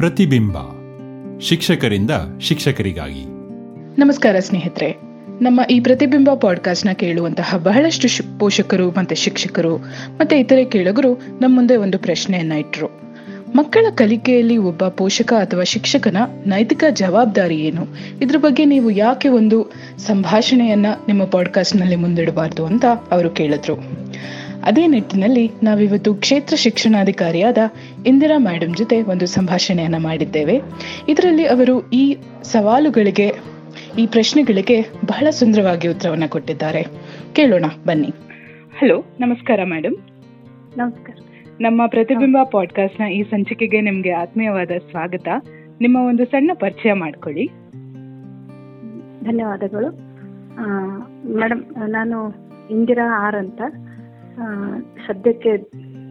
ಪ್ರತಿಬಿಂಬ. ಶಿಕ್ಷಕರಿಂದ ಶಿಕ್ಷಕರಿಗಾಗಿ. ನಮಸ್ಕಾರ ಸ್ನೇಹಿತರೆ. ನಮ್ಮ ಈ ಪ್ರತಿಬಿಂಬ ಪಾಡ್ಕಾಸ್ಟ್ನ ಕೇಳುವಂತಹ ಬಹಳಷ್ಟು ಪೋಷಕರು ಮತ್ತೆ ಶಿಕ್ಷಕರು ಮತ್ತೆ ಇತರೆ ಕೇಳುಗರು ನಮ್ಮ ಮುಂದೆ ಒಂದು ಪ್ರಶ್ನೆಯನ್ನ ಇಟ್ಟರು ಮಕ್ಕಳ ಕಲಿಕೆಯಲ್ಲಿ ಒಬ್ಬ ಪೋಷಕ ಅಥವಾ ಶಿಕ್ಷಕನ ನೈತಿಕ ಜವಾಬ್ದಾರಿ ಏನು? ಇದ್ರ ಬಗ್ಗೆ ನೀವು ಯಾಕೆ ಒಂದು ಸಂಭಾಷಣೆಯನ್ನ ನಿಮ್ಮ ಪಾಡ್ಕಾಸ್ಟ್ನಲ್ಲಿ ಮುಂದಿಡಬಾರ್ದು ಅಂತ ಅವರು ಕೇಳಿದ್ರು. ಅದೇ ನಿಟ್ಟಿನಲ್ಲಿ ನಾವಿವತ್ತು ಕ್ಷೇತ್ರ ಶಿಕ್ಷಣಾಧಿಕಾರಿಯಾದ ಇಂದಿರಾ ಮೇಡಮ್ ಜೊತೆ ಒಂದು ಸಂಭಾಷಣೆಯನ್ನು ಮಾಡಿದ್ದೇವೆ. ಇದರಲ್ಲಿ ಅವರು ಈ ಸವಾಲುಗಳಿಗೆ ಈ ಪ್ರಶ್ನೆಗಳಿಗೆ ಬಹಳ ಸುಂದರವಾಗಿ ಉತ್ತರವನ್ನು ಕೊಟ್ಟಿದ್ದಾರೆ. ಕೇಳೋಣ ಬನ್ನಿ. ಹಲೋ ನಮಸ್ಕಾರ ಮೇಡಮ್ ನಮಸ್ಕಾರ. ನಮ್ಮ ಪ್ರತಿಬಿಂಬ ಪಾಡ್ಕಾಸ್ಟ್ನ ಈ ಸಂಚಿಕೆಗೆ ನಿಮಗೆ ಆತ್ಮೀಯವಾದ ಸ್ವಾಗತ. ನಿಮ್ಮ ಒಂದು ಸಣ್ಣ ಪರಿಚಯ ಮಾಡ್ಕೊಳ್ಳಿ. ಧನ್ಯವಾದಗಳು. ಮೇಡಮ್ ನಾನು ಇಂದಿರಾ ಆರ್ ಅಂತ. ಸದ್ಯಕ್ಕೆ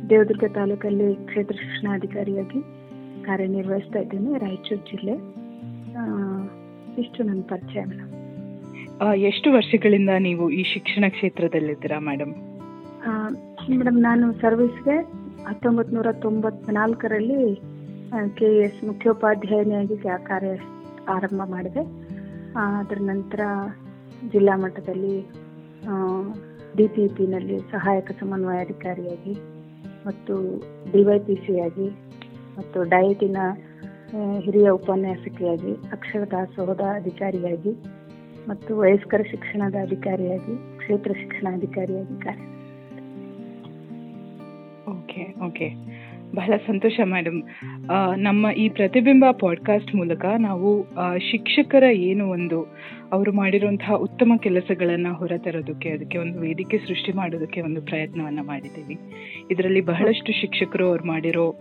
ದೇವದುರ್ಗ ತಾಲೂಕಲ್ಲಿ ಕ್ಷೇತ್ರ ಶಿಕ್ಷಣಾಧಿಕಾರಿಯಾಗಿ ಕಾರ್ಯನಿರ್ವಹಿಸ್ತಾ ಇದ್ದೇನೆ ರಾಯಚೂರು ಜಿಲ್ಲೆ. ಇಷ್ಟು ನನ್ನ ಪರಿಚಯ ಮೇಡಮ್ ಎಷ್ಟು ವರ್ಷಗಳಿಂದ ನೀವು ಈ ಶಿಕ್ಷಣ ಕ್ಷೇತ್ರದಲ್ಲಿದ್ದೀರಾ ಮೇಡಮ್ ಮೇಡಮ್ ನಾನು ಸರ್ವಿಸ್ಗೆ ಹತ್ತೊಂಬತ್ತು ನೂರ ತೊಂಬತ್ನಾಲ್ಕರಲ್ಲಿ ಕೆ ಎಸ್ ಮುಖ್ಯೋಪಾಧ್ಯಾಯನಿಯಾಗಿ ಕಾರ್ಯ ಆರಂಭ ಮಾಡಿದೆ. ಅದರ ನಂತರ ಜಿಲ್ಲಾ ಮಟ್ಟದಲ್ಲಿ ಡಿ ಪಿ ಪಿನಲ್ಲಿ ಸಹಾಯಕ ಸಮನ್ವಯಾಧಿಕಾರಿಯಾಗಿ ಮತ್ತು ಡಿ ವೈ ಪಿ ಸಿ ಆಗಿ ಮತ್ತು ಡಯಟಿನ ಹಿರಿಯ ಉಪನ್ಯಾಸಕಿಯಾಗಿ, ಅಕ್ಷರ ದಾಸೋಹದ ಅಧಿಕಾರಿಯಾಗಿ ಮತ್ತು ವಯಸ್ಕರ ಶಿಕ್ಷಣದ ಅಧಿಕಾರಿಯಾಗಿ, ಕ್ಷೇತ್ರ ಶಿಕ್ಷಣಾಧಿಕಾರಿಯಾಗಿ ಕಾರ್ಯ ಓಕೆ ಓಕೆ. ಬಹಳ ಸಂತೋಷ ಮೇಡಮ್ ನಮ್ಮ ಈ ಪ್ರತಿಬಿಂಬ ಪಾಡ್ಕಾಸ್ಟ್ ಮೂಲಕ ನಾವು ಶಿಕ್ಷಕರ ಏನು ಒಂದು ಅವರು ಮಾಡಿರುವಂತಹ ಉತ್ತಮ ಕೆಲಸಗಳನ್ನ ಹೊರತರೋದಕ್ಕೆ ಅದಕ್ಕೆ ಒಂದು ವೇದಿಕೆ ಸೃಷ್ಟಿ ಮಾಡೋದಕ್ಕೆ ಒಂದು ಪ್ರಯತ್ನವನ್ನ ಮಾಡಿದ್ದೀವಿ. ಇದರಲ್ಲಿ ಬಹಳಷ್ಟು ಶಿಕ್ಷಕರು ಅವ್ರು ಮಾಡಿರೋ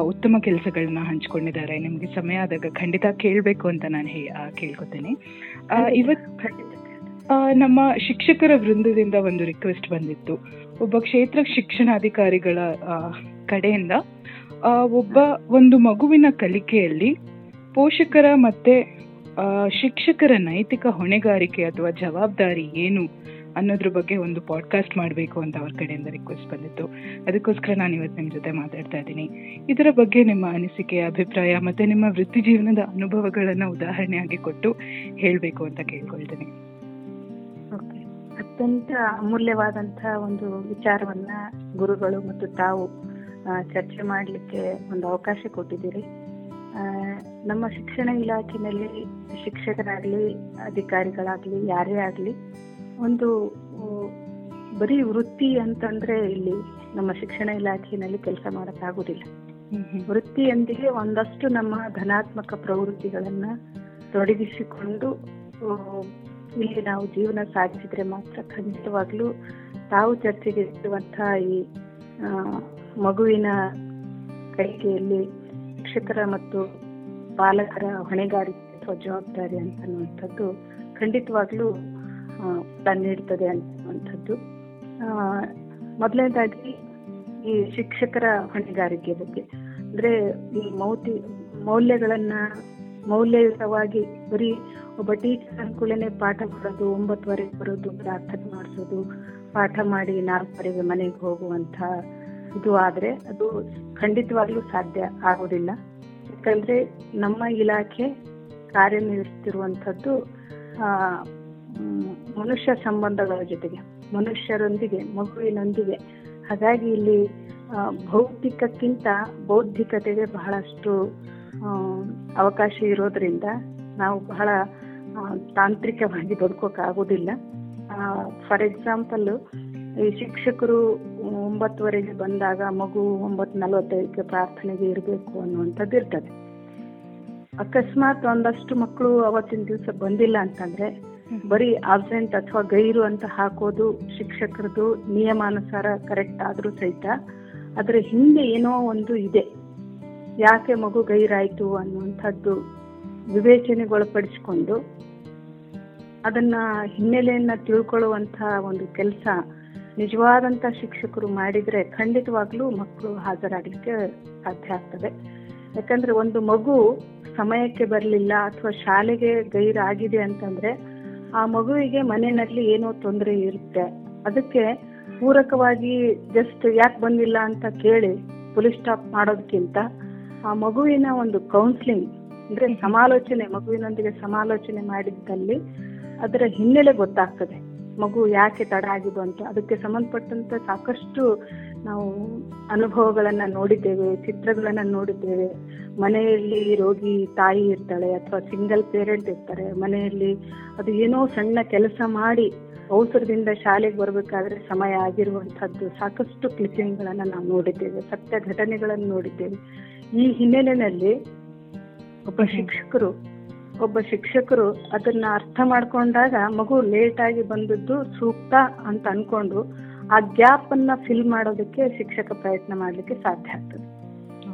ಉತ್ತಮ ಕೆಲಸಗಳನ್ನ ಹಂಚ್ಕೊಂಡಿದ್ದಾರೆ. ನಿಮ್ಗೆ ಸಮಯ ಆದಾಗ ಖಂಡಿತ ಕೇಳಬೇಕು ಅಂತ ನಾನು ಕೇಳ್ಕೊತೇನೆ. ಇವತ್ತು ನಮ್ಮ ಶಿಕ್ಷಕರ ವೃಂದದಿಂದ ಒಂದು ರಿಕ್ವೆಸ್ಟ್ ಬಂದಿತ್ತು. ಒಬ್ಬ ಕ್ಷೇತ್ರ ಶಿಕ್ಷಣಾಧಿಕಾರಿಗಳ ಕಡೆಯಿಂದ ಒಬ್ಬ ಒಂದು ಮಗುವಿನ ಕಲಿಕೆಯಲ್ಲಿ ಪೋಷಕರ ಮತ್ತೆ ಶಿಕ್ಷಕರ ನೈತಿಕ ಹೊಣೆಗಾರಿಕೆ ಅಥವಾ ಜವಾಬ್ದಾರಿ ಏನು ಅನ್ನೋದ್ರ ಬಗ್ಗೆ ಒಂದು ಪಾಡ್ಕಾಸ್ಟ್ ಮಾಡಬೇಕು ಅಂತ ಅವ್ರ ಕಡೆಯಿಂದ ರಿಕ್ವೆಸ್ಟ್ ಬಂದಿತ್ತು. ಅದಕ್ಕೋಸ್ಕರ ನಾನು ಇವತ್ತು ನಿಮ್ಮ ಜೊತೆ ಮಾತಾಡ್ತಾ ಇದ್ದೀನಿ. ಇದರ ಬಗ್ಗೆ ನಿಮ್ಮ ಅನಿಸಿಕೆ, ಅಭಿಪ್ರಾಯ ಮತ್ತೆ ನಿಮ್ಮ ವೃತ್ತಿ ಜೀವನದ ಅನುಭವಗಳನ್ನು ಉದಾಹರಣೆಯಾಗಿ ಕೊಟ್ಟು ಹೇಳಬೇಕು ಅಂತ ಕೇಳ್ಕೊಳ್ತೀನಿ. ಅತ್ಯಂತ ಅಮೂಲ್ಯವಾದಂತಹ ಒಂದು ವಿಚಾರವನ್ನ ಗುರುಗಳು ಮತ್ತು ತಾವು ಚರ್ಚೆ ಮಾಡಲಿಕ್ಕೆ ಒಂದು ಅವಕಾಶ ಕೊಟ್ಟಿದ್ದೀರಿ. ನಮ್ಮ ಶಿಕ್ಷಣ ಇಲಾಖೆಯಲ್ಲಿ ಶಿಕ್ಷಕರಾಗ್ಲಿ ಅಧಿಕಾರಿಗಳಾಗ್ಲಿ ಯಾರೇ ಆಗಲಿ ಒಂದು ಬರೀ ವೃತ್ತಿ ಅಂತಂದ್ರೆ ಇಲ್ಲಿ ನಮ್ಮ ಶಿಕ್ಷಣ ಇಲಾಖೆಯಲ್ಲಿ ಕೆಲಸ ಮಾಡೋಕ್ಕಾಗೋದಿಲ್ಲ ವೃತ್ತಿಯೊಂದಿಗೆ ಒಂದಷ್ಟು ನಮ್ಮ ಧನಾತ್ಮಕ ಪ್ರವೃತ್ತಿಗಳನ್ನ ತೊಡಗಿಸಿಕೊಂಡು ಇಲ್ಲಿ ನಾವು ಜೀವನ ಸಾಗಿಸಿದ್ರೆ ಮಾತ್ರ ಖಂಡಿತವಾಗ್ಲೂ ತಾವು ಚರ್ಚೆಗೆ ಇರುವಂತಹ ಈ ಮಗುವಿನ ಕೈಕೆಯಲ್ಲಿ ಶಿಕ್ಷಕರ ಮತ್ತು ಪಾಲಕರ ಹೊಣೆಗಾರಿಕೆ ಅಥವಾ ಜವಾಬ್ದಾರಿ ಅಂತನ್ನುವಂಥದ್ದು ಖಂಡಿತವಾಗ್ಲೂ ನೀಡ್ತದೆ ಅನ್ನುವಂಥದ್ದು ಆ, ಮೊದಲನೇದಾಗಿ ಈ ಶಿಕ್ಷಕರ ಹೊಣೆಗಾರಿಕೆ ಬಗ್ಗೆ. ಅಂದ್ರೆ ಈ ಮೌತಿ ಮೌಲ್ಯಗಳನ್ನ ಮೌಲ್ಯಯುತವಾಗಿ ಬರೀ ಒಬ್ಬ ಟೀಚರ್ ಅನ್ಕೂಲನೆ ಪಾಠ ಮಾಡೋದು ಒಂಬತ್ತುವರೆಗೆ ಬರೋದು ಪ್ರಾರ್ಥನೆ ಮಾಡಿಸೋದು ಪಾಠ ಮಾಡಿ ನಾಲ್ಕುವರೆಗೆ ಮನೆಗೆ ಹೋಗುವಂತ ಇದು ಆದ್ರೆ ಅದು ಖಂಡಿತವಾಗ್ಲೂ ಸಾಧ್ಯ ಆಗೋದಿಲ್ಲ. ಯಾಕಂದ್ರೆ ನಮ್ಮ ಇಲಾಖೆ ಆ, ಮನುಷ್ಯ ಸಂಬಂಧಗಳ ಜೊತೆಗೆ ಮನುಷ್ಯರೊಂದಿಗೆ ಮಗುವಿನೊಂದಿಗೆ. ಹಾಗಾಗಿ ಇಲ್ಲಿ ಭೌತಿಕಕ್ಕಿಂತ ಬೌದ್ಧಿಕತೆಗೆ ಬಹಳಷ್ಟು ಅವಕಾಶ ಇರೋದ್ರಿಂದ ನಾವು ಬಹಳ ತಾಂತ್ರಿಕವಾಗಿ ಬದುಕೋಕ್ಕಾಗೋದಿಲ್ಲ ಫಾರ್ ಎಕ್ಸಾಂಪಲ್ ಈ ಶಿಕ್ಷಕರು ಒಂಬತ್ತುವರೆಗೆ ಬಂದಾಗ ಮಗು ಒಂಬತ್ತು ನಲವತ್ತೈದಕ್ಕೆ ಪ್ರಾರ್ಥನೆಗೆ ಇರಬೇಕು ಅನ್ನುವಂಥದ್ದು ಇರ್ತದೆ. ಅಕಸ್ಮಾತ್ ಒಂದಷ್ಟು ಮಕ್ಕಳು ಅವತ್ತಿನ ದಿವಸ ಬಂದಿಲ್ಲ ಅಂತಂದ್ರೆ ಬರೀ ಆಬ್ಸೆಂಟ್ ಅಥವಾ ಗೈರು ಅಂತ ಹಾಕೋದು ಶಿಕ್ಷಕರದು ನಿಯಮಾನುಸಾರ ಕರೆಕ್ಟ್ ಆದ್ರೂ ಸಹಿತ ಅದರ ಹಿಂದೆ ಏನೋ ಒಂದು ಇದೆ. ಯಾಕೆ ಮಗು ಗೈರಾಯ್ತು ಅನ್ನುವಂಥದ್ದು ವಿವೇಚನೆಗೊಳಪಡಿಸಿಕೊಂಡು ಅದನ್ನ ಹಿನ್ನೆಲೆಯನ್ನ ತಿಳ್ಕೊಳ್ಳುವಂತಹ ಒಂದು ಕೆಲಸ ನಿಜವಾದಂತ ಶಿಕ್ಷಕರು ಮಾಡಿದ್ರೆ ಖಂಡಿತವಾಗ್ಲೂ ಮಕ್ಕಳು ಹಾಜರಾಗ್ಲಿಕ್ಕೆ ಸಾಧ್ಯ ಆಗ್ತದೆ. ಯಾಕಂದ್ರೆ ಒಂದು ಮಗು ಸಮಯಕ್ಕೆ ಬರಲಿಲ್ಲ ಅಥವಾ ಶಾಲೆಗೆ ಗೈರಾಗಿದೆ ಅಂತಂದ್ರೆ ಆ ಮಗುವಿಗೆ ಮನೆಯಲ್ಲಿ ಏನೋ ತೊಂದರೆ ಇರುತ್ತೆ. ಅದಕ್ಕೆ ಪೂರಕವಾಗಿ ಜಸ್ಟ್ ಯಾಕೆ ಬಂದಿಲ್ಲ ಅಂತ ಕೇಳಿ ಪೊಲೀಸ್ ಸ್ಟಾಪ್ ಮಾಡೋದಕ್ಕಿಂತ ಆ ಮಗುವಿನ ಒಂದು ಕೌನ್ಸಿಲಿಂಗ್ ಅಂದ್ರೆ ಸಮಾಲೋಚನೆ, ಮಗುವಿನೊಂದಿಗೆ ಸಮಾಲೋಚನೆ ಮಾಡಿದ್ದಲ್ಲಿ ಅದರ ಹಿನ್ನೆಲೆ ಗೊತ್ತಾಗ್ತದೆ. ಮಗು ಯಾಕೆ ತಡ ಆಗಿದ್ದು ಅಂತ. ಅದಕ್ಕೆ ಸಂಬಂಧಪಟ್ಟಂತ ಸಾಕಷ್ಟು ನಾವು ಅನುಭವಗಳನ್ನ ನೋಡಿದ್ದೇವೆ ಚಿತ್ರಗಳನ್ನ ನೋಡಿದ್ದೇವೆ. ಮನೆಯಲ್ಲಿ ರೋಗಿ ತಾಯಿ ಇರ್ತಾಳೆ ಅಥವಾ ಸಿಂಗಲ್ ಪೇರೆಂಟ್ ಇರ್ತಾರೆ ಮನೆಯಲ್ಲಿ ಅದು ಏನೋ ಸಣ್ಣ ಕೆಲಸ ಮಾಡಿ ಅವಸರದಿಂದ ಶಾಲೆಗೆ ಬರಬೇಕಾದ್ರೆ ಸಮಯ ಆಗಿರುವಂತಹದ್ದು ಸಾಕಷ್ಟು ಕ್ಲಿಪ್ಪಿಂಗ್ಗಳನ್ನ ನಾವು ನೋಡಿದ್ದೇವೆ ಸತ್ಯ ಘಟನೆಗಳನ್ನು ನೋಡಿದ್ದೇವೆ. ಈ ಹಿನ್ನೆಲೆಯಲ್ಲಿ ಒಬ್ಬ ಶಿಕ್ಷಕರು ಒಬ್ಬ ಶಿಕ್ಷಕರು ಅದನ್ನ ಅರ್ಥ ಮಾಡ್ಕೊಂಡಾಗ ಮಗು ಲೇಟ್ ಆಗಿ ಬಂದದ್ದು ಸೂಕ್ತ ಅಂತ ಅನ್ಕೊಂಡು ಆ ಗ್ಯಾಪ್ ಅನ್ನ ಫಿಲ್ ಮಾಡೋದಕ್ಕೆ ಶಿಕ್ಷಕ ಪ್ರಯತ್ನ ಮಾಡ್ಲಿಕ್ಕೆ ಸಾಧ್ಯ ಆಗ್ತದೆ.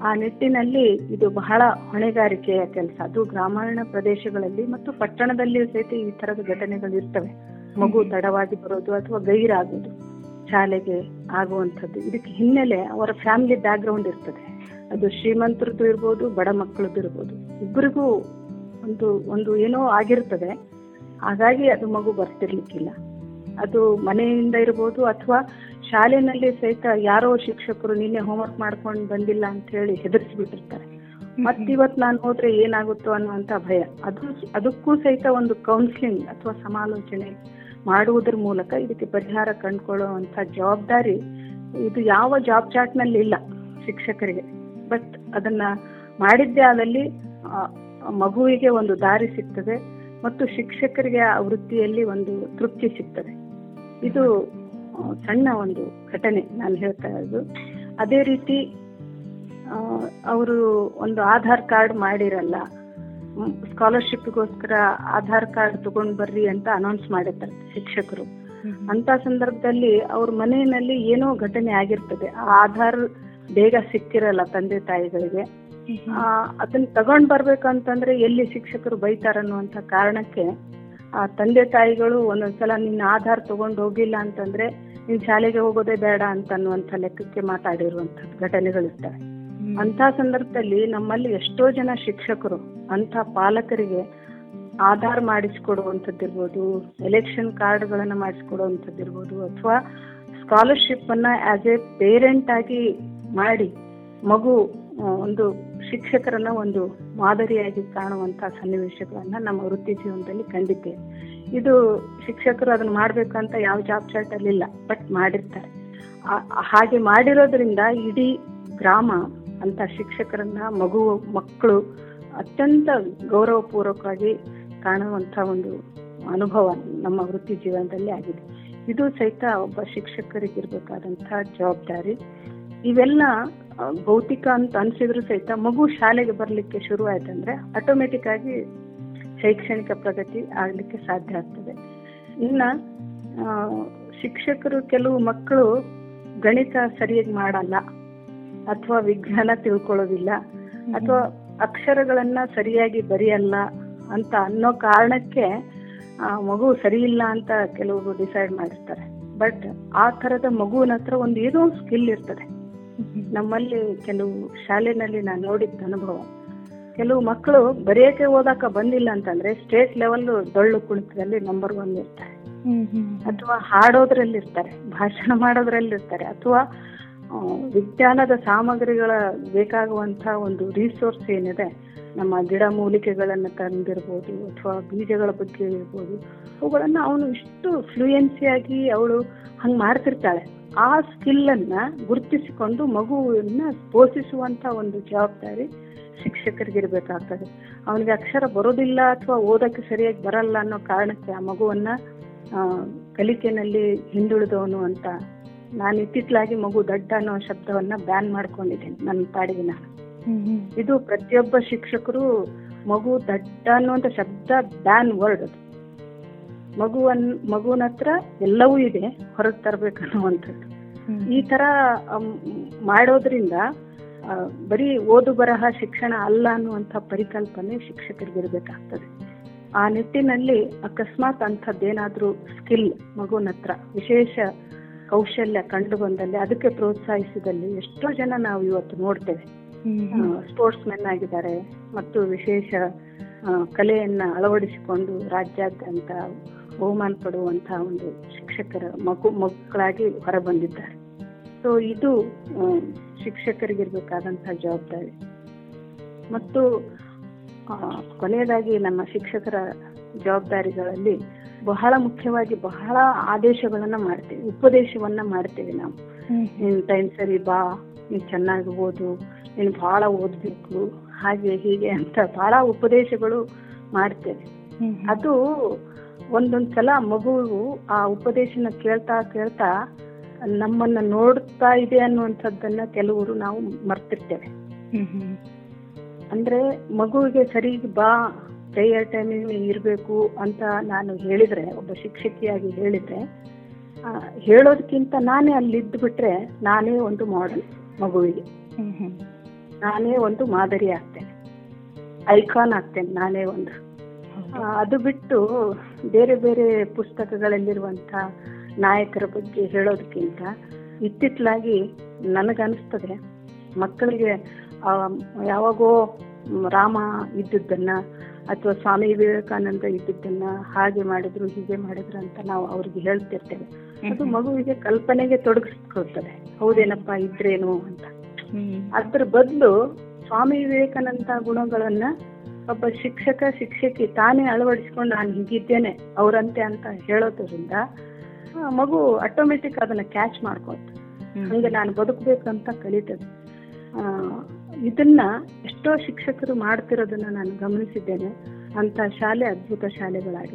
ಆ ನಿಟ್ಟಿನಲ್ಲಿ ಇದು ಬಹಳ ಹೊಣೆಗಾರಿಕೆಯ ಕೆಲಸ. ಅದು ಗ್ರಾಮೀಣ ಪ್ರದೇಶಗಳಲ್ಲಿ ಮತ್ತು ಪಟ್ಟಣದಲ್ಲಿಯೂ ಸಹಿತ ಈ ತರದ ಘಟನೆಗಳು ಇರ್ತವೆ. ಮಗು ತಡವಾಗಿ ಬರೋದು ಅಥವಾ ಗೈರಾಗೋದು ಶಾಲೆಗೆ ಆಗುವಂಥದ್ದು ಇದಕ್ಕೆ ಹಿನ್ನೆಲೆ ಅವರ ಫ್ಯಾಮಿಲಿ ಬ್ಯಾಕ್ ಗ್ರೌಂಡ್ ಇರ್ತದೆ. ಅದು ಶ್ರೀಮಂತರದ್ದು ಇರ್ಬೋದು ಬಡ ಮಕ್ಕಳದ್ದು ಇರ್ಬೋದು. ಇಬ್ಬರಿಗೂ ಒಂದು ಒಂದು ಏನೋ ಆಗಿರ್ತದೆ. ಹಾಗಾಗಿ ಅದು ಮಗು ಬರ್ತಿರ್ಲಿಕ್ಕಿಲ್ಲ. ಅದು ಮನೆಯಿಂದ ಇರ್ಬೋದು ಅಥವಾ ಶಾಲೆಯಲ್ಲಿ ಸಹಿತ ಯಾರೋ ಶಿಕ್ಷಕರು ನಿನ್ನೆ ಹೋಮ್ವರ್ಕ್ ಮಾಡ್ಕೊಂಡು ಬಂದಿಲ್ಲ ಅಂತ ಹೇಳಿ ಹೆದರ್ಸಿಬಿಟ್ಟಿರ್ತಾರೆ. ಮತ್ತಿವತ್ ನಾನು ಹೋದ್ರೆ ಏನಾಗುತ್ತೋ ಅನ್ನುವಂತ ಭಯ. ಅದು ಅದಕ್ಕೂ ಸಹಿತ ಒಂದು ಕೌನ್ಸಿಲಿಂಗ್ ಅಥವಾ ಸಮಾಲೋಚನೆ ಮಾಡುವುದರ ಮೂಲಕ ಇದಕ್ಕೆ ಪರಿಹಾರ ಕಂಡುಕೊಳ್ಳುವಂತ ಜವಾಬ್ದಾರಿ ಇದು ಯಾವ ಜಾಬ್ ಚಾರ್ಟ್ನಲ್ಲಿ ಇಲ್ಲ ಶಿಕ್ಷಕರಿಗೆ. ಬಟ್ ಅದನ್ನ ಮಾಡಿದ್ದೇ ಆದಲ್ಲಿ ಮಗುವಿಗೆ ಒಂದು ದಾರಿ ಸಿಗ್ತದೆ ಮತ್ತು ಶಿಕ್ಷಕರಿಗೆ ಆ ವೃತ್ತಿಯಲ್ಲಿ ಒಂದು ತೃಪ್ತಿ ಸಿಗ್ತದೆ. ಇದು ಸಣ್ಣ ಒಂದು ಘಟನೆ ನಾನು ಹೇಳ್ತಾ ಇರೋದು. ಅದೇ ರೀತಿ ಅವರು ಒಂದು ಆಧಾರ್ ಕಾರ್ಡ್ ಮಾಡಿರಲ್ಲ ಸ್ಕಾಲರ್ಶಿಪ್ಗೋಸ್ಕರ ಆಧಾರ್ ಕಾರ್ಡ್ ತಗೊಂಡ್ ಬರ್ರಿ ಅಂತ ಅನೌನ್ಸ್ ಮಾಡಿರ್ತಾರೆ ಶಿಕ್ಷಕರು. ಅಂತ ಸಂದರ್ಭದಲ್ಲಿ ಅವ್ರ ಮನೆಯಲ್ಲಿ ಏನೋ ಘಟನೆ ಆಗಿರ್ತದೆ. ಆ ಆಧಾರ್ ಬೇಗ ಸಿಕ್ತಿರಲ್ಲ ತಂದೆ ತಾಯಿಗಳಿಗೆ. ಅದನ್ನ ತಗೊಂಡ್ ಬರ್ಬೇಕಂತಂದ್ರೆ ಎಲ್ಲಿ ಶಿಕ್ಷಕರು ಬೈತಾರನ್ನುವಂತ ಕಾರಣಕ್ಕೆ ಆ ತಂದೆ ತಾಯಿಗಳು ಒಂದೊಂದ್ಸಲ ನಿನ್ನ ಆಧಾರ್ ತಗೊಂಡ್ ಹೋಗಿಲ್ಲ ಅಂತಂದ್ರೆ ನೀನ್ ಶಾಲೆಗೆ ಹೋಗೋದೇ ಬೇಡ ಅಂತ ಅನ್ನುವಂತ ಲೆಕ್ಕಕ್ಕೆ ಮಾತಾಡಿರುವಂತ ಘಟನೆಗಳಿರ್ತವೆ ಅಂತ ಸಂದರ್ಭದಲ್ಲಿ ನಮ್ಮಲ್ಲಿ ಎಷ್ಟೋ ಜನ ಶಿಕ್ಷಕರು ಅಂತ ಪಾಲಕರಿಗೆ ಆಧಾರ್ ಮಾಡಿಸ್ಕೊಡುವಂಥದ್ದಿರ್ಬೋದು ಎಲೆಕ್ಷನ್ ಕಾರ್ಡ್ಗಳನ್ನ ಮಾಡಿಸ್ಕೊಡುವಂಥದ್ದಿರ್ಬೋದು ಅಥವಾ ಸ್ಕಾಲರ್ಶಿಪ್ ಅನ್ನ ಆಸ್ ಎ ಪೇರೆಂಟ್ ಆಗಿ ಮಾಡಿ ಮಗು ಒಂದು ಶಿಕ್ಷಕರನ್ನ ಒಂದು ಮಾದರಿಯಾಗಿ ಕಾಣುವಂತ ಸನ್ನಿವೇಶಗಳನ್ನ ನಮ್ಮ ವೃತ್ತಿ ಜೀವನದಲ್ಲಿ ಕಂಡಿದ್ದೇವೆ. ಇದು ಶಿಕ್ಷಕರು ಅದನ್ನ ಮಾಡ್ಬೇಕಂತ ಯಾವ ಜಾಬ್ ಚಾರ್ಟ್ ಅಲ್ಲಿ ಇಲ್ಲ ಬಟ್ ಮಾಡಿರ್ತಾರೆ. ಹಾಗೆ ಮಾಡಿರೋದ್ರಿಂದ ಇಡೀ ಗ್ರಾಮ ಅಂತ ಶಿಕ್ಷಕರನ್ನ ಮಗು, ಮಕ್ಕಳು ಅತ್ಯಂತ ಗೌರವಪೂರ್ವಕವಾಗಿ ಕಾಣುವಂತ ಒಂದು ಅನುಭವ ನಮ್ಮ ವೃತ್ತಿ ಜೀವನದಲ್ಲಿ ಆಗಿದೆ. ಇದು ಸಹಿತ ಒಬ್ಬ ಶಿಕ್ಷಕರಿಗಿರ್ಬೇಕಾದಂತಹ ಜವಾಬ್ದಾರಿ. ಇವೆಲ್ಲ ಭೌತಿಕ ಅಂತ ಅನ್ಸಿದ್ರು ಸಹಿತ ಮಗು ಶಾಲೆಗೆ ಬರಲಿಕ್ಕೆ ಶುರು ಆಯ್ತಂದ್ರೆ ಆಟೋಮೆಟಿಕ್ ಆಗಿ ಶೈಕ್ಷಣಿಕ ಪ್ರಗತಿ ಆಗಲಿಕ್ಕೆ ಸಾಧ್ಯ ಆಗ್ತದೆ. ಇನ್ನ ಶಿಕ್ಷಕರು ಕೆಲವು ಮಕ್ಕಳು ಗಣಿತ ಸರಿಯಾಗಿ ಮಾಡಲ್ಲ ಅಥವಾ ವಿಜ್ಞಾನ ತಿಳ್ಕೊಳ್ಳೋದಿಲ್ಲ ಅಥವಾ ಅಕ್ಷರಗಳನ್ನ ಸರಿಯಾಗಿ ಬರೆಯಲ್ಲ ಅಂತ ಅನ್ನೋ ಕಾರಣಕ್ಕೆ ಮಗು ಸರಿ ಇಲ್ಲ ಅಂತ ಕೆಲವರು ಡಿಸೈಡ್ ಮಾಡಿರ್ತಾರೆ. ಬಟ್ ಆ ತರದ ಮಗುವಿನ ಹತ್ರ ಒಂದು ಏನೋ ಸ್ಕಿಲ್ ಇರ್ತದೆ. ನಮ್ಮಲ್ಲಿ ಕೆಲವು ಶಾಲೆನಲ್ಲಿ ನಾನು ನೋಡಿದ್ದ ಅನುಭವ. ಕೆಲವು ಮಕ್ಕಳು ಬರೆಯಕ್ಕೆ ಓದಾಕ ಬಂದಿಲ್ಲ ಅಂತಂದ್ರೆ ಸ್ಟೇಟ್ ಲೆವೆಲ್ ಡೊಳ್ಳು ಕುಣಿತದಲ್ಲಿ ನಂಬರ್ ಒನ್ ಇರ್ತಾರೆ. ಅಥವಾ ಹಾಡೋದ್ರಲ್ಲಿ ಇರ್ತಾರೆ ಭಾಷಣ ಮಾಡೋದ್ರಲ್ಲಿ ಇರ್ತಾರೆ ಅಥವಾ ವಿಜ್ಞಾನದ ಸಾಮಗ್ರಿಗಳ ಬೇಕಾಗುವಂತ ಒಂದು ರಿಸೋರ್ಸ್ ಏನಿದೆ, ನಮ್ಮ ಗಿಡ ಮೂಲಿಕೆಗಳನ್ನ ತಂದಿರ್ಬೋದು ಅಥವಾ ಬೀಜಗಳ ಬಗ್ಗೆ ಇರ್ಬೋದು ಅವುಗಳನ್ನು ಅವನು ಇಷ್ಟು ಫ್ಲೂಯೆನ್ಸಿಯಾಗಿ ಅವಳು ಹಂಗೆ ಮಾಡ್ತಿರ್ತಾಳೆ. ಆ ಸ್ಕಿಲ್ ಅನ್ನ ಗುರುತಿಸಿಕೊಂಡು ಮಗುವನ್ನ ಪೋಷಿಸುವಂತ ಒಂದು ಜವಾಬ್ದಾರಿ ಶಿಕ್ಷಕರಿಗಿರ್ಬೇಕಾಗ್ತದೆ. ಅವನಿಗೆ ಅಕ್ಷರ ಬರೋದಿಲ್ಲ ಅಥವಾ ಓದಕ್ಕೆ ಸರಿಯಾಗಿ ಬರಲ್ಲ ಅನ್ನೋ ಕಾರಣಕ್ಕೆ ಆ ಮಗುವನ್ನ ಕಲಿಕೆನಲ್ಲಿ ಹಿಂದುಳಿದವನು ಅಂತ ನಾನು ಇತ್ತಿತ್ತಲಾಗಿ ಮಗು ದಡ್ಡ ಅನ್ನೋ ಶಬ್ದವನ್ನ ಬ್ಯಾನ್ ಮಾಡ್ಕೊಂಡಿದ್ದೀನಿ ನನ್ನ ಪಾಡಿಗಿನ. ನಾನು ಇದು ಪ್ರತಿಯೊಬ್ಬ ಶಿಕ್ಷಕರು ಮಗು ದಡ್ಡ ಅನ್ನುವಂತ ಶಬ್ದ ಬ್ಯಾನ್ ವರ್ಡ್ ಅದು. ಮಗುವನ್ ಮಗುವಿನ ಹತ್ರ ಎಲ್ಲವೂ ಇದೆ ಹೊರಗೆ ತರಬೇಕನ್ನುವಂಥದ್ದು ಈ ತರ ಮಾಡೋದ್ರಿಂದ ಬರೀ ಓದು ಬರಹ ಶಿಕ್ಷಣ ಅಲ್ಲ ಅನ್ನುವಂಥ ಪರಿಕಲ್ಪನೆ ಶಿಕ್ಷಕರಿಗಿರ್ಬೇಕಾಗ್ತದೆ ಆ ನಿಟ್ಟಿನಲ್ಲಿ ಅಕಸ್ಮಾತ್ ಅಂಥದ್ದೇನಾದ್ರೂ ಸ್ಕಿಲ್ ಮಗುವಿನ ಹತ್ರ ವಿಶೇಷ ಕೌಶಲ್ಯ ಕಂಡು ಬಂದಲ್ಲಿ ಅದಕ್ಕೆ ಪ್ರೋತ್ಸಾಹಿಸಿದಲ್ಲಿ ಎಷ್ಟೋ ಜನ ನಾವು ಇವತ್ತು ನೋಡ್ತೇವೆ. ಸ್ಪೋರ್ಟ್ಸ್ ಮೆನ್ ಆಗಿದ್ದಾರೆ ಮತ್ತು ವಿಶೇಷ ಕಲೆಯನ್ನ ಅಳವಡಿಸಿಕೊಂಡು ರಾಜ್ಯಾದ್ಯಂತ ಬಹುಮಾನ ಪಡುವಂತಹ ಒಂದು ಶಿಕ್ಷಕರ ಮಗು ಮಕ್ಕಳಾಗಿ ಹೊರಬಂದಿದ್ದಾರೆ. ಸೊ ಇದು ಶಿಕ್ಷಕರಿಗಿರ್ಬೇಕಾದಂತಹ ಜವಾಬ್ದಾರಿ. ಮತ್ತು ಕೊನೆಯದಾಗಿ ನಮ್ಮ ಶಿಕ್ಷಕರ ಜವಾಬ್ದಾರಿಗಳಲ್ಲಿ ಬಹಳ ಮುಖ್ಯವಾಗಿ ಬಹಳ ಆದೇಶಗಳನ್ನ ಮಾಡ್ತೀವಿ ಉಪದೇಶವನ್ನ ಮಾಡ್ತೀವಿ ನಾವು. ನೀನ್ ಟೈಮ್ ಸರಿ ಬಾ ನೀನ್ ಚೆನ್ನಾಗಿ ಓದು ನೀನ್ ಬಹಳ ಓದ್ಬೇಕು ಹಾಗೆ ಹೀಗೆ ಅಂತ ಬಹಳ ಉಪದೇಶಗಳು ಮಾಡ್ತೇವೆ. ಅದು ಒಂದೊಂದ್ ಸಲ ಮಗುವು ಆ ಉಪದೇಶನ ಕೇಳ್ತಾ ಕೇಳ್ತಾ ನಮ್ಮನ್ನ ನೋಡ್ತಾ ಇದೆ ಅನ್ನುವಂಥದ್ದನ್ನ ಕೆಲವರು ನಾವು ಮರ್ತಿರ್ತೇವೆ. ಅಂದ್ರೆ ಮಗುವಿಗೆ ಸರಿ ಬಾ ಪ್ರೇಯರ್ ಟೈಮಿಂಗ್ ಇರಬೇಕು ಅಂತ ನಾನು ಹೇಳಿದ್ರೆ ಒಬ್ಬ ಶಿಕ್ಷಕಿಯಾಗಿ ಹೇಳಿದ್ರೆ ಹೇಳೋದಕ್ಕಿಂತ ನಾನೇ ಅಲ್ಲಿ ಇದ್ದು ಬಿಟ್ರೆ ನಾನೇ ಒಂದು ಮಾಡಲ್ ಮಗುವಿಗೆ. ನಾನೇ ಒಂದು ಮಾದರಿ ಆಗ್ತೇನೆ. ಐಕಾನ್ ಆಗ್ತೇನೆ ನಾನೇ ಒಂದು. ಅದು ಬಿಟ್ಟು ಬೇರೆ ಬೇರೆ ಪುಸ್ತಕಗಳಲ್ಲಿರುವಂತ ನಾಯಕರ ಬಗ್ಗೆ ಹೇಳೋದಕ್ಕಿಂತ ಇತ್ತಿತ್ತಲಾಗಿ ನನಗನ್ನಿಸ್ತದೆ ಮಕ್ಕಳಿಗೆ ಯಾವಾಗೋ ರಾಮ ಇದ್ದದ್ದನ್ನ ಅಥವಾ ಸ್ವಾಮಿ ವಿವೇಕಾನಂದ ಇದ್ದಿದ್ದನ್ನ ಹಾಗೆ ಮಾಡಿದ್ರು ಹೀಗೆ ಮಾಡಿದ್ರು ಅಂತ ನಾವು ಅವ್ರಿಗೆ ಹೇಳ್ತಿರ್ತೇವೆ. ಅದು ಮಗುವಿಗೆ ಕಲ್ಪನೆಗೆ ತೊಡಗಿಸ್ಕೊಳ್ತದೆ. ಹೌದೇನಪ್ಪ ಇದ್ರೇನು ಅಂತ. ಅದ್ರ ಬದಲು ಸ್ವಾಮಿ ವಿವೇಕಾನಂದ ಗುಣಗಳನ್ನ ಒಬ್ಬ ಶಿಕ್ಷಕ ಶಿಕ್ಷಕಿ ತಾನೇ ಅಳವಡಿಸ್ಕೊಂಡು ನಾನು ಹೀಗಿದ್ದೇನೆ ಅವರಂತೆ ಅಂತ ಹೇಳೋದ್ರಿಂದ ಮಗು ಆಟೋಮೆಟಿಕ್ ಅದನ್ನ ಕ್ಯಾಚ್ ಮಾಡ್ಕೊಳ್ತದೆ. ಹಂಗೆ ನಾನು ಬದುಕಬೇಕಂತ ಕಲಿತದೆ ಇದನ್ನ ಎಷ್ಟೋ ಶಿಕ್ಷಕರು ಮಾಡ್ತಿರೋದನ್ನ ನಾನು ಗಮನಿಸಿದ್ದೇನೆ. ಅಂತ ಶಾಲೆ ಅದ್ಭುತ ಶಾಲೆಗಳಾಗ.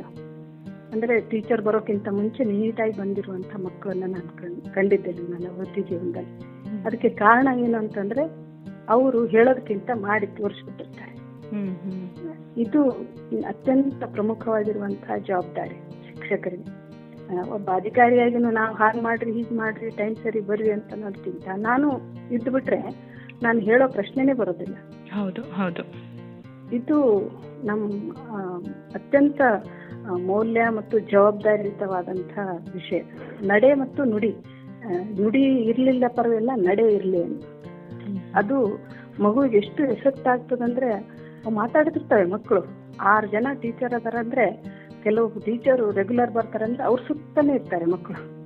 ಅಂದ್ರೆ ಟೀಚರ್ ಬರೋಕ್ಕಿಂತ ಮುಂಚೆ ನೀಟಾಗಿ ಬಂದಿರುವಂತ ಮಕ್ಕಳನ್ನ ನಾನು ಕಂಡ್- ಕಂಡಿದ್ದೇನೆ ನನ್ನ ವೃತ್ತಿ ಜೀವನದಲ್ಲಿ. ಅದಕ್ಕೆ ಕಾರಣ ಏನು ಅಂತಂದ್ರೆ ಅವರು ಹೇಳೋದಕ್ಕಿಂತ ಮಾಡಿ ತೋರಿಸ್ಬಿಟ್ಟಿರ್ತಾರೆ ಇದು ಅತ್ಯಂತ ಪ್ರಮುಖವಾಗಿರುವಂತಹ ಜವಾಬ್ದಾರಿ ಶಿಕ್ಷಕರಿಗೆ. ಒಬ್ಬ ಅಧಿಕಾರಿಯಾಗಿನೂ ನಾವು ಹಾಗೆ ಮಾಡ್ರಿ ಹೀಗೆ ಮಾಡ್ರಿ ಟೈಮ್ ಸರಿ ಬರ್ರಿ ಅಂತ ಅನ್ನೋದಕ್ಕಿಂತ ನಾನು ಇದ್ದು ಬಿಟ್ರೆ ನಾನು ಹೇಳೋ ಪ್ರಶ್ನೆನೇ ಬರೋದಿಲ್ಲ. ಹೌದು ಹೌದು. ಇದು ನಮ್ಮ ಅತ್ಯಂತ ಮೌಲ್ಯ ಮತ್ತು ಜವಾಬ್ದಾರಿಯುತವಾದಂತಹ ವಿಷಯ. ನಡೆ ಮತ್ತು ನುಡಿ. ನುಡಿ ಇರಲಿಲ್ಲ ಪರವಾಗಿಲ್ಲ ನಡೆ ಇರಲಿ ಅಂತ. ಅದು ಮಗುವಿಗೆ ಎಷ್ಟು ಎಫೆಕ್ಟ್ ಆಗ್ತದಂದ್ರೆ ಮಾತಾಡ್ತಿರ್ತವೆ ಮಕ್ಕಳು. ಆರು ಜನ ಟೀಚರ್ ಅದಾರಂದ್ರೆ ಕೆಲವು ಟೀಚರು ರೆಗ್ಯುಲರ್ ಬರ್ತಾರಂದ್ರೆ ಅವ್ರ ಸುತ್ತನೇ ಇರ್ತಾರೆ ಮಕ್ಕಳು.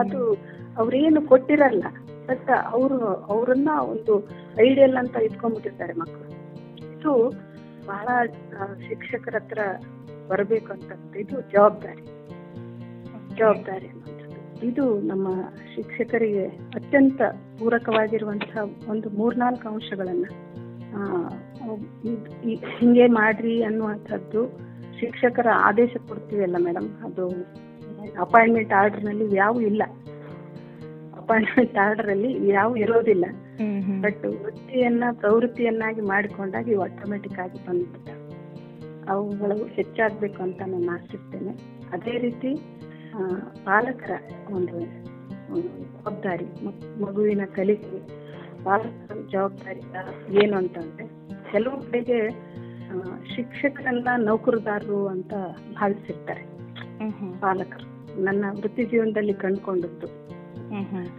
ಅದು ಅವ್ರೇನು ಕೊಟ್ಟಿರಲ್ಲ. ಬಟ್ ಅವರು, ಅವರನ್ನ ಒಂದು ಐಡಿಯಲ್ ಅಂತ ಇಟ್ಕೊಂಡ್ಬಿಟ್ಟಿರ್ತಾರೆ ಮಕ್ಕಳು ಇದು ಬಹಳ ಶಿಕ್ಷಕರ ಹತ್ರ ಬರಬೇಕು ಅಂತ ಇದು ಜವಾಬ್ದಾರಿ. ಜವಾಬ್ದಾರಿ ಇದು ನಮ್ಮ ಶಿಕ್ಷಕರಿಗೆ ಅತ್ಯಂತ ಪೂರಕವಾಗಿರುವಂತಹ ಒಂದು ಮೂರ್ನಾಲ್ಕು ಅಂಶಗಳನ್ನ ಹಿಂಗೆ ಮಾಡ್ರಿ ಅನ್ನುವಂಥದ್ದು ಶಿಕ್ಷಕರ ಆದೇಶ ಕೊಡ್ತೀವಲ್ಲ ಮೇಡಮ್? ಅದು ಅಪಾಯಿಂಟ್ಮೆಂಟ್ ಆರ್ಡರ್ನಲ್ಲಿ ಯಾವ ಇಲ್ಲ. ಅಪಾಯಿಂಟ್ಮೆಂಟ್ ಆರ್ಡರ್ ಅಲ್ಲಿ ಯಾವ ಇರೋದಿಲ್ಲ ಬಟ್ ವೃತ್ತಿಯನ್ನ ಪ್ರವೃತ್ತಿಯನ್ನಾಗಿ ಮಾಡಿಕೊಂಡಾಗ ಇವು ಆಟೋಮೆಟಿಕ್ ಆಗಿ ಬಂದ್ಬಿಟ್ಟ ಅವುಗಳು ಹೆಚ್ಚಾಗಬೇಕು ಅಂತ ನಾನು ಆಶಿಸ್ತೇನೆ. ಅದೇ ರೀತಿ ಪಾಲಕರ ಒಂದು ಜವಾಬ್ದಾರಿ ಮಗುವಿನ ಕಲಿಕೆ ಪಾಲಕರ ಜವಾಬ್ದಾರಿ ಏನು ಅಂತಂದ್ರೆ ಕೆಲವು ಕಡೆಗೆ ಶಿಕ್ಷಕರನ್ನ ನೌಕರದಾರರು ಅಂತ ಭಾವಿಸಿರ್ತಾರೆ. ಪಾಲಕರು. ನನ್ನ ವೃತ್ತಿ ಜೀವನದಲ್ಲಿ ಕಂಡುಕೊಂಡದ್ದು.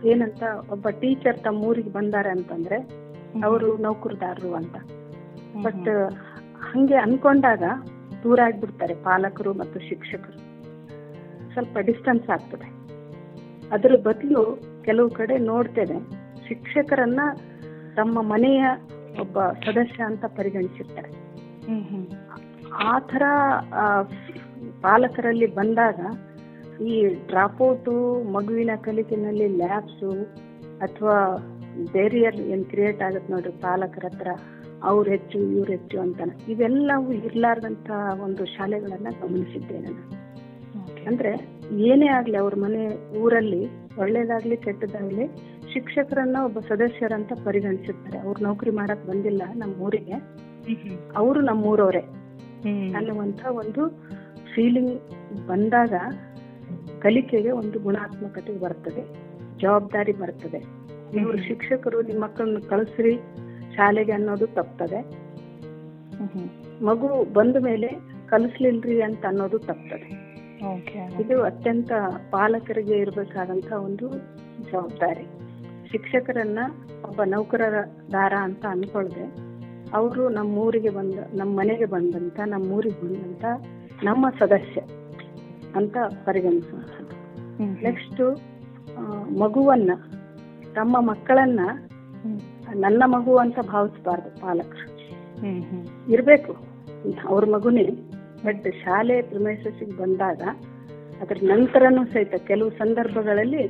ಏನಂತ ಒಬ್ಬ ಟೀಚರ್ ತಮ್ಮ ಊರಿಗೆ ಬಂದಾರೆ ಅಂತಂದ್ರೆ ಅವರು ನೌಕರದಾರರು ಅಂತ. ಬಟ್ ಹಂಗೆ ಅನ್ಕೊಂಡಾಗ ದೂರ ಆಗ್ಬಿಡ್ತಾರೆ ಪಾಲಕರು ಮತ್ತು ಶಿಕ್ಷಕರು. ಸ್ವಲ್ಪ ಡಿಸ್ಟೆನ್ಸ್ ಆಗ್ತದೆ. ಅದರ ಬದಲು ಕೆಲವು ಕಡೆ ನೋಡ್ತೇನೆ ಶಿಕ್ಷಕರನ್ನ ತಮ್ಮ ಮನೆಯ ಒಬ್ಬ ಸದಸ್ಯ ಅಂತ ಪರಿಗಣಿಸಿರ್ತಾರೆ. ಆ ತರ ಪಾಲಕರಲ್ಲಿ ಬಂದಾಗ ಈ ಡ್ರಾಪ್ಔಟು ಮಗುವಿನ ಕಲಿಕೆನಲ್ಲಿ ಲ್ಯಾಬ್ಸು ಅಥವಾ ಬೇರಿಯರ್ ಏನ್ ಕ್ರಿಯೇಟ್ ಆಗುತ್ತೆ ನೋಡ್ರಿ ಪಾಲಕರ ಹತ್ರ ಅವ್ರು ಹೆಚ್ಚು ಇವ್ರು ಹೆಚ್ಚು ಅಂತ ಇವೆಲ್ಲವೂ ಇರ್ಲಾರ್ದಂತ ಒಂದು ಶಾಲೆಗಳನ್ನ ಗಮನಿಸಿದ್ದೇನೆ ನಾನು. ಅಂದ್ರೆ ಏನೇ ಆಗ್ಲಿ ಅವ್ರ ಮನೆ ಊರಲ್ಲಿ ಒಳ್ಳೇದಾಗ್ಲಿ ಕೆಟ್ಟದಾಗ್ಲಿ ಶಿಕ್ಷಕರನ್ನ ಒಬ್ಬ ಸದಸ್ಯರಂತ ಪರಿಗಣಿಸುತ್ತಾರೆ. ಅವ್ರು ನೌಕರಿ ಮಾಡಕ್ ಬಂದಿಲ್ಲ ನಮ್ಮ ಊರಿಗೆ. ಅವರು ನಮ್ಮೂರವರೇ. ಅನ್ನುವಂತ ಒಂದು ಫೀಲಿಂಗ್ ಬಂದಾಗ ಕಲಿಕೆಗೆ ಒಂದು ಗುಣಾತ್ಮಕತೆ ಬರ್ತದೆ ಜವಾಬ್ದಾರಿ ಬರ್ತದೆ. ನೀವು ಶಿಕ್ಷಕರು ನಿಮ್ಮ ಮಕ್ಕಳನ್ನು ಕಳಿಸ್ರಿ ಶಾಲೆಗೆ ಅನ್ನೋದು ತಪ್ತದೆ. ಮಗು ಬಂದ ಮೇಲೆ ಕಲಿಸ್ಲಿಲ್ರಿ ಅಂತ ಅನ್ನೋದು ತಪ್ತದೆ. ಇದು ಅತ್ಯಂತ ಪಾಲಕರಿಗೆ ಇರಬೇಕಾದಂತ ಒಂದು ಜವಾಬ್ದಾರಿ. ಶಿಕ್ಷಕರನ್ನ ಒಬ್ಬ ನೌಕರರ ದಾರ ಅಂತ ಅನ್ಕೊಳ್ದೆ ಅವರು ನಮ್ಮ ಊರಿಗೆ ಬಂದ ನಮ್ಮ ಮನೆಗೆ ಬಂದಂತ ನಮ್ಮ ಊರಿಗೆ ಬಂದಂತ ನಮ್ಮ ಸದಸ್ಯ. ಅಂತ ಪರಿಗಣಿಸುವಂಥದ್ದು ನೆಕ್ಸ್ಟ್ ಮಗುವನ್ನ ತಮ್ಮ ಮಕ್ಕಳನ್ನ ನನ್ನ ಮಗು ಅಂತ ಭಾವಿಸಬಾರ್ದು ಪಾಲಕರು. ಇರಬೇಕು. ಅವ್ರ ಮಗುನೇ ಬಟ್ ಶಾಲೆ ಪ್ರಿಮೈಸಸ್ಗೆ ಬಂದಾಗ ಅದ್ರ ನಂತರನೂ ಸಹಿತ ಕೆಲವು ಸಂದರ್ಭಗಳಲ್ಲಿ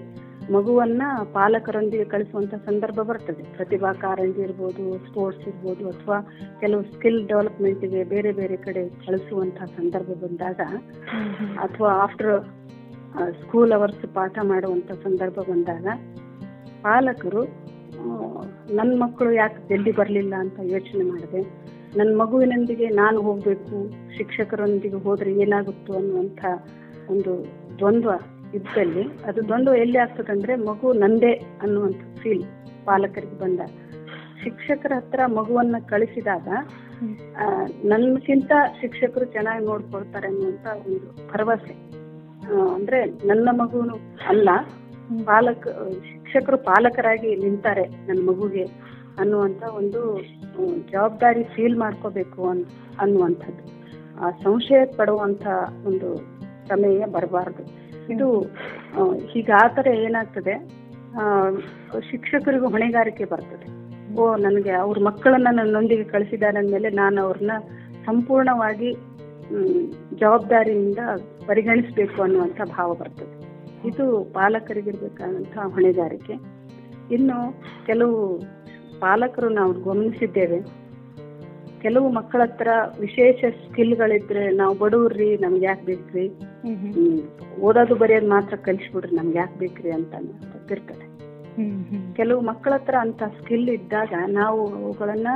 ಮಗುವನ್ನ ಪಾಲಕರೊಂದಿಗೆ ಕಳಿಸುವಂತ ಸಂದರ್ಭ ಬರ್ತದೆ. ಪ್ರತಿಭಾ ಕಾರಂಜಿ ಇರ್ಬೋದು ಸ್ಪೋರ್ಟ್ಸ್ ಇರ್ಬೋದು ಅಥವಾ ಕೆಲವು ಸ್ಕಿಲ್ ಡೆವಲಪ್ಮೆಂಟ್ಗೆ ಬೇರೆ ಬೇರೆ ಕಡೆ ಕಳಿಸುವಂತ ಸಂದರ್ಭ ಬಂದಾಗ ಅಥವಾ ಆಫ್ಟರ್ ಸ್ಕೂಲ್ ಅವರ್ಸ್ ಪಾಠ ಮಾಡುವಂತ ಸಂದರ್ಭ ಬಂದಾಗ ಪಾಲಕರು ನನ್ನ ಮಕ್ಕಳು ಯಾಕೆ ಜಲ್ದಿ ಬರಲಿಲ್ಲ ಅಂತ ಯೋಚನೆ ಮಾಡಿದೆ? ನನ್ನ ಮಗುವಿನೊಂದಿಗೆ ನಾನು ಹೋಗಬೇಕು, ಶಿಕ್ಷಕರೊಂದಿಗೆ ಹೋದ್ರೆ ಏನಾಗುತ್ತೋ? ಅನ್ನುವಂಥ ಒಂದು ದ್ವಂದ್ವ ಇದ್ದಲ್ಲಿ ಅದು ದ್ವಂದ್ವ ಎಲ್ಲಿ ಆಗ್ತದಂದ್ರೆ ಮಗು ನಂದೇ ಅನ್ನುವಂಥ ಫೀಲ್ ಪಾಲಕರಿಗೆ ಬಂದ. ಶಿಕ್ಷಕರ ಹತ್ರ ಮಗುವನ್ನ ಕಳಿಸಿದಾಗ ನನ್ಗಿಂತ ಶಿಕ್ಷಕರು ಚೆನ್ನಾಗಿ ನೋಡ್ಕೊಳ್ತಾರೆ ಅನ್ನುವಂತ ಒಂದು ಭರವಸೆ. ಅಂದ್ರೆ ನನ್ನ ಮಗುನು ಅಲ್ಲ ಪಾಲಕ ಶಿಕ್ಷಕರು ಪಾಲಕರಾಗಿ ನಿಂತಾರೆ ನನ್ನ ಮಗುಗೆ ಅನ್ನುವಂತ ಒಂದು ಜವಾಬ್ದಾರಿ ಫೀಲ್ ಮಾಡ್ಕೋಬೇಕು ಅನ್ ಅನ್ನುವಂಥದ್ದು. ಆ ಸಂಶಯ ಪಡುವಂತ ಒಂದು ಸಮಯ ಬರಬಾರ್ದು. ಇದು ಆ, ಆತರ ಏನಾಗ್ತದೆ ಶಿಕ್ಷಕರಿಗೂ ಹೊಣೆಗಾರಿಕೆ ಬರ್ತದೆ. ಓ ನನಗೆ ಅವ್ರ ಮಕ್ಕಳನ್ನ ನನ್ನೊಂದಿಗೆ ಕಳಿಸಿದ್ದಾರೆ ಅಂದಮೇಲೆ ನಾನು ಅವ್ರನ್ನ ಸಂಪೂರ್ಣವಾಗಿ ಜವಾಬ್ದಾರಿಯಿಂದ ಪರಿಗಣಿಸಬೇಕು ಅನ್ನುವಂಥ ಭಾವ ಬರ್ತದೆ. ಇದು ಪಾಲಕರಿಗಿರ್ಬೇಕಾದಂಥ ಹೊಣೆಗಾರಿಕೆ. ಇನ್ನು ಕೆಲವು ಪಾಲಕರು ನಾವು ಗಮನಿಸಿದ್ದೇವೆ. ಕೆಲವು ಮಕ್ಕಳ ಹತ್ರ ವಿಶೇಷ ಸ್ಕಿಲ್ಗಳಿದ್ರೆ ನಾವು ಬಡವ್ರಿ ನಮ್ಗೆ ಯಾಕೆ ಬೇಕ್ರಿ? ಓದೋದು ಬರೆಯೋದು ಮಾತ್ರ ಕಲಿಸ್ಬಿಡ್ರಿ ನಮ್ಗೆ ಯಾಕೆ ಬೇಕ್ರಿ ಅಂತ ಹ್ಮ್ ಕೆಲವು ಮಕ್ಕಳ ಹತ್ರ ಅಂತ ಸ್ಕಿಲ್ ಇದ್ದಾಗ ನಾವು ಅವುಗಳನ್ನ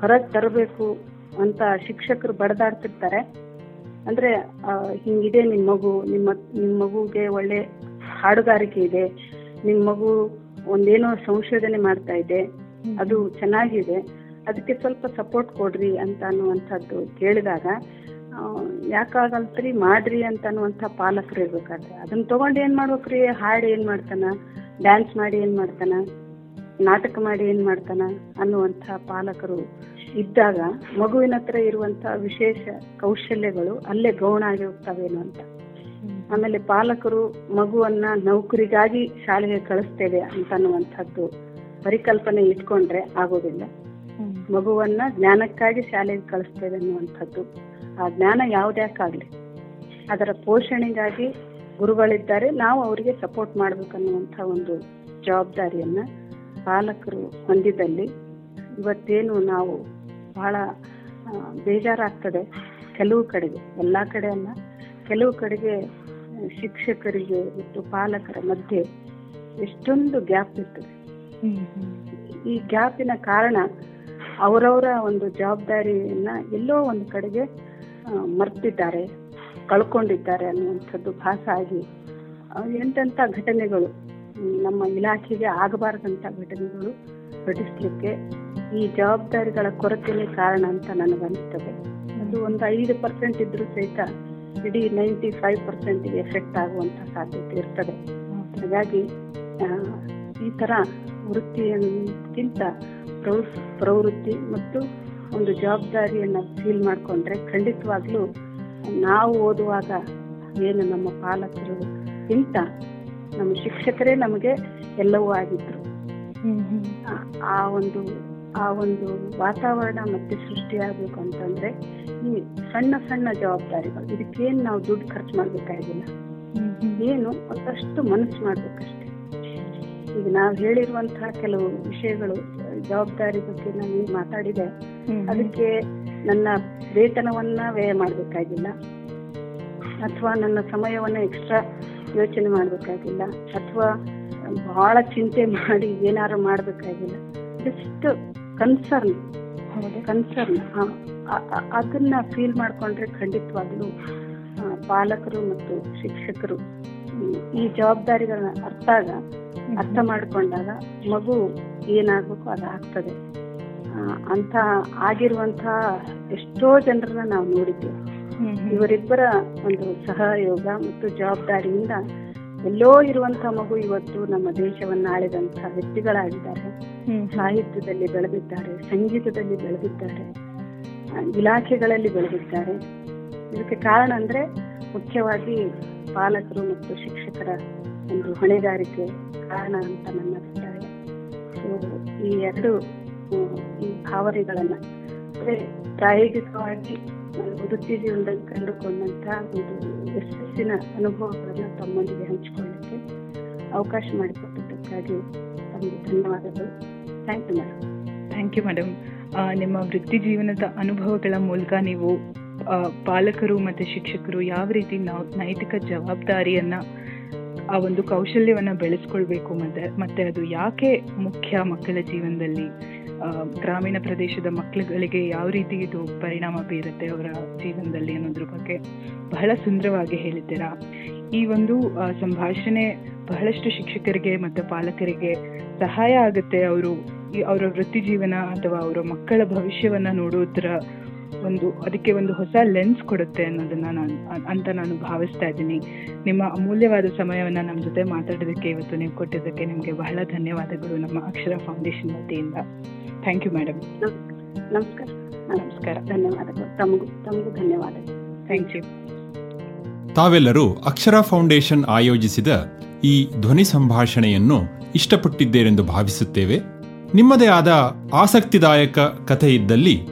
ಹೊರಗೆ ತರಬೇಕು ಅಂತ ಶಿಕ್ಷಕರು ಬಡದಾಡ್ತಿರ್ತಾರೆ. ಅಂದ್ರೆ ಹಿಂಗಿದೆ ನಿಮ್ಮ ಮಗು ನಿಮ್ಮ ನಿಮ್ಮ ಮಗುಗೆ ಒಳ್ಳೆ ಹಾಡುಗಾರಿಕೆ ಇದೆ ನಿಮ್ಮ ಮಗು ಒಂದೇನೋ ಸಂಶೋಧನೆ ಮಾಡ್ತಾ ಇದೆ ಅದು ಚೆನ್ನಾಗಿದೆ ಅದಕ್ಕೆ ಸ್ವಲ್ಪ ಸಪೋರ್ಟ್ ಕೊಡ್ರಿ ಅಂತ ಅನ್ನುವಂಥದ್ದು ಕೇಳಿದಾಗ ಯಾಕಾಗಲ್ತ್ರಿ ಮಾಡ್ರಿ ಅಂತ ಅನ್ನುವಂಥ ಪಾಲಕರು ಇರ್ಬೇಕಾದ್ರೆ. ಅದನ್ನ ತಗೊಂಡು ಏನ್ ಮಾಡ್ಬೇಕ್ರಿ? ಹಾಡು ಏನ್ ಮಾಡ್ತಾನ? ಡ್ಯಾನ್ಸ್ ಮಾಡಿ ಏನ್ ಮಾಡ್ತಾನ? ನಾಟಕ ಮಾಡಿ ಏನ್ ಮಾಡ್ತಾನ? ಅನ್ನುವಂಥ ಪಾಲಕರು ಇದ್ದಾಗ ಮಗುವಿನ ಹತ್ರ ಇರುವಂತ ವಿಶೇಷ ಕೌಶಲ್ಯಗಳು ಅಲ್ಲೇ ಗೌಣ ಆಗಿ ಹೋಗ್ತಾವೇನೋ ಅಂತ. ಆಮೇಲೆ ಪಾಲಕರು ಮಗುವನ್ನ ನೌಕರಿಗಾಗಿ ಶಾಲೆಗೆ ಕಳಿಸ್ತೇವೆ ಅಂತ ಅನ್ನುವಂಥದ್ದು ಪರಿಕಲ್ಪನೆ ಇಟ್ಕೊಂಡ್ರೆ ಆಗೋದಿಲ್ಲ. ಮಗುವನ್ನ ಜ್ಞಾನಕ್ಕಾಗಿ ಶಾಲೆಗೆ ಕಳಿಸ್ತೇವೆ ಅನ್ನುವಂಥದ್ದು. ಆ ಜ್ಞಾನ ಯಾವುದ್ಯಾಕಾಗ್ಲಿ. ಅದರ ಪೋಷಣೆಗಾಗಿ ಗುರುಗಳಿದ್ದಾರೆ. ನಾವು ಅವರಿಗೆ ಸಪೋರ್ಟ್ ಮಾಡ್ಬೇಕನ್ನುವಂಥ ಒಂದು ಜವಾಬ್ದಾರಿಯನ್ನ ಪಾಲಕರು ಹೊಂದಿದಲ್ಲಿ ಇವತ್ತೇನು ನಾವು ಬಹಳ ಬೇಜಾರಾಗ್ತದೆ ಕೆಲವು ಕಡೆಗೆ. ಎಲ್ಲ ಕಡೆ ಅಲ್ಲ. ಕೆಲವು ಕಡೆಗೆ ಶಿಕ್ಷಕರಿಗೆ ಮತ್ತು ಪಾಲಕರ ಮಧ್ಯೆ ಎಷ್ಟೊಂದು ಗ್ಯಾಪ್ ಇರ್ತದೆ. ಈ ಗ್ಯಾಪಿನ ಕಾರಣ ಅವರವರ ಒಂದು ಜವಾಬ್ದಾರಿಯನ್ನ ಎಲ್ಲೋ ಒಂದು ಕಡೆಗೆ ಮರ್ತಿದ್ದಾರೆ, ಕಳ್ಕೊಂಡಿದ್ದಾರೆ ಅನ್ನುವಂಥದ್ದು ಭಾಸ ಆಗಿ ಎಂತೆಂಥ ಘಟನೆಗಳು ನಮ್ಮ ಇಲಾಖೆಗೆ ಆಗಬಾರದಂಥ ಘಟನೆಗಳು ಘಟಿಸ್ಲಿಕ್ಕೆ ಈ ಜವಾಬ್ದಾರಿಗಳ ಕೊರತೆಯೇ ಕಾರಣ ಅಂತ ನನಗನ್ನಿಸ್ತದೆ ಅದು ಒಂದು ಐದು ಪರ್ಸೆಂಟ್ ಇದ್ರೂ ಸಹಿತ ಇಡೀ ನೈಂಟಿ ಫೈವ್ ಪರ್ಸೆಂಟ್ಗೆ ಎಫೆಕ್ಟ್ ಆಗುವಂಥ ಸಾಧ್ಯತೆ ಇರ್ತದೆ. ಹಾಗಾಗಿ ಈ ತರ ವೃತ್ತಿಯಕ್ಕಿಂತ ಪ್ರವೃ, ಪ್ರವೃತ್ತಿ ಮತ್ತು ಒಂದು ಜವಾಬ್ದಾರಿಯನ್ನ ಫೀಲ್ ಮಾಡ್ಕೊಂಡ್ರೆ ಖಂಡಿತವಾಗ್ಲೂ ನಾವು ಓದುವಾಗ ಏನು ನಮ್ಮ ಪಾಲಕರು ಇಂತ ನಮ್ಮ ಶಿಕ್ಷಕರೇ ನಮಗೆ ಎಲ್ಲವೂ ಆಗಿದ್ರು. ಆ- ಒಂದು, ಆ ಒಂದು ವಾತಾವರಣ ಮತ್ತೆ ಸೃಷ್ಟಿಯಾಗಬೇಕು ಅಂತಂದ್ರೆ ಈ ಸಣ್ಣ ಸಣ್ಣ ಜವಾಬ್ದಾರಿಗಳು. ಇದಕ್ಕೇನು ನಾವು ದುಡ್ಡು ಖರ್ಚು ಮಾಡ್ಬೇಕಾಗಿಲ್ಲ. ಏನು ಒಂದಷ್ಟು ಮನಸ್ಸು ಮಾಡ್ಬೇಕಷ್ಟೇ. ಈಗ ನಾವು ಹೇಳಿರುವಂತಹ ಕೆಲವು ವಿಷಯಗಳು ಜವಾಬ್ದಾರಿ ಬಗ್ಗೆ ನಾನು ಮಾತಾಡಿದೆ ಅದಕ್ಕೆ ನನ್ನ ವೇತನವನ್ನ ವ್ಯಯ ಮಾಡಬೇಕಾಗಿಲ್ಲ ಅಥವಾ ನನ್ನ ಸಮಯವನ್ನ ಎಕ್ಸ್ಟ್ರಾ ಯೋಚನೆ ಮಾಡಬೇಕಾಗಿಲ್ಲ ಅಥವಾ ಬಹಳ ಚಿಂತೆ ಮಾಡಿ ಏನಾರು ಮಾಡಬೇಕಾಗಿಲ್ಲ. ಜಸ್ಟ್ ಕನ್ಸರ್ನ್ ಕನ್ಸರ್ನ್ ಅದನ್ನ ಫೀಲ್ ಮಾಡ್ಕೊಂಡ್ರೆ ಖಂಡಿತವಾಗ್ಲೂ ಪಾಲಕರು ಮತ್ತು ಶಿಕ್ಷಕರು ಈ ಜವಾಬ್ದಾರಿಗಳನ್ನ ಅರ್ಥ ಆಗ ಅರ್ಥ ಮಾಡಿಕೊಂಡಾಗ ಮಗು ಏನಾಗಬೇಕು ಅದು ಆಗ್ತದೆ. ಅಂತ ಆಗಿರುವಂತ ಎಷ್ಟೋ ಜನರನ್ನ ನಾವು ನೋಡಿದ್ದೇವೆ. ಇವರಿಬ್ಬರ ಒಂದು ಸಹಯೋಗ ಮತ್ತು ಜವಾಬ್ದಾರಿಯಿಂದ ಎಲ್ಲೋ ಇರುವಂತ ಮಗು ಇವತ್ತು ನಮ್ಮ ದೇಶವನ್ನ ಆಳಿದಂತಹ ವ್ಯಕ್ತಿಗಳಾಗಿದ್ದಾರೆ. ಸಾಹಿತ್ಯದಲ್ಲಿ ಬೆಳೆದಿದ್ದಾರೆ ಸಂಗೀತದಲ್ಲಿ ಬೆಳೆದಿದ್ದಾರೆ ಇಲಾಖೆಗಳಲ್ಲಿ ಬೆಳೆದಿದ್ದಾರೆ. ಇದಕ್ಕೆ ಕಾರಣ ಅಂದ್ರೆ ಮುಖ್ಯವಾಗಿ ಪಾಲಕರು ಮತ್ತು ಶಿಕ್ಷಕರ ಒಂದು ಹೊಣೆಗಾರಿಕೆ ಕಾರಣ ಅಂತ ನನ್ನ ಅಭಿಪ್ರಾಯ. ಸೊ ಈ ಎರಡು ಈ ಭಾವನೆಗಳನ್ನ ಪ್ರಾಯೋಗಿಕವಾಗಿ ವೃತ್ತಿ ಜೀವನದಲ್ಲಿ ಕಂಡುಕೊಂಡಂತಹ ಒಂದು ಯಶಸ್ಸಿನ ಅನುಭವಗಳನ್ನ ತಮ್ಮೊಂದಿಗೆ ಹಂಚಿಕೊಳ್ಳಿಕ್ಕೆ ಅವಕಾಶ ಮಾಡಿಕೊಟ್ಟಿದ್ದಕ್ಕಾಗಿ ತಮಗೆ ಧನ್ಯವಾದಗಳು. Thank you madam thank you madam ನಿಮ್ಮ ವೃತ್ತಿ ಜೀವನದ ಅನುಭವಗಳ ಮೂಲಕ ನೀವು ಪಾಲಕರು ಮತ್ತು ಶಿಕ್ಷಕರು ಯಾವ ರೀತಿ ನಾವು ನೈತಿಕ ಜವಾಬ್ದಾರಿಯನ್ನ ಆ ಒಂದು ಕೌಶಲ್ಯವನ್ನ ಬೆಳೆಸ್ಕೊಳ್ಬೇಕು ಮತ್ತೆ ಮತ್ತೆ ಅದು ಯಾಕೆ ಮುಖ್ಯ ಮಕ್ಕಳ ಜೀವನದಲ್ಲಿ? ಗ್ರಾಮೀಣ ಪ್ರದೇಶದ ಮಕ್ಕಳುಗಳಿಗೆ ಯಾವ ರೀತಿ ಇದು ಪರಿಣಾಮ ಬೀರುತ್ತೆ ಅವರ ಜೀವನದಲ್ಲಿ ಅನ್ನೋದ್ರ ಬಗ್ಗೆ ಬಹಳ ಸುಂದರವಾಗಿ ಹೇಳಿದ್ದೀರಾ? ಈ ಒಂದು ಸಂಭಾಷಣೆ ಬಹಳಷ್ಟು ಶಿಕ್ಷಕರಿಗೆ ಮತ್ತು ಪಾಲಕರಿಗೆ ಸಹಾಯ ಆಗುತ್ತೆ. ಅವರು ಅವರ ವೃತ್ತಿ ಜೀವನ ಅಥವಾ ಅವರ ಮಕ್ಕಳ ಭವಿಷ್ಯವನ್ನ ನೋಡೋದ್ರ ಒಂದು ಅದಕ್ಕೆ ಒಂದು ಹೊಸ ಲೆನ್ಸ್ ಕೊಡುತ್ತೆ ಅನ್ನೋದನ್ನ ನಾನು ಅಂತ ನಾನು ಭಾವಿಸ್ತಾ ಇದ್ದೀನಿ. ನಿಮ್ಮ ಅಮೂಲ್ಯವಾದ ಸಮಯವನ್ನ ನಮ್ಮ ಜೊತೆ ಮಾತಾಡೋದಕ್ಕೆ ಇವತ್ತು ನೀವು ಕೊಟ್ಟಿದ್ದಕ್ಕೆ ನಿಮಗೆ ಬಹಳ ಧನ್ಯವಾದಗಳು ನಮ್ಮ ಅಕ್ಷರ ಫೌಂಡೇಶನ್ ವತಿಯಿಂದ. ಥ್ಯಾಂಕ್ ಯು ಮೇಡಮ್ ನಮಸ್ಕಾರ. ನಮಸ್ಕಾರ. ಧನ್ಯವಾದಗಳು. ತಮಗೂ ತಮಗೂ ಧನ್ಯವಾದಗಳು. ಥ್ಯಾಂಕ್ ಯು ತಾವೆಲ್ಲರೂ ಅಕ್ಷರ ಫೌಂಡೇಶನ್ ಆಯೋಜಿಸಿದ ಈ ಧ್ವನಿ ಸಂಭಾಷಣೆಯನ್ನು ಇಷ್ಟಪಟ್ಟಿದ್ದೇರೆಂದು ಭಾವಿಸುತ್ತೇವೆ. ನಿಮ್ಮದೇ ಆದ ಆಸಕ್ತಿದಾಯಕ ಕಥೆ ಇದ್ದಲ್ಲಿ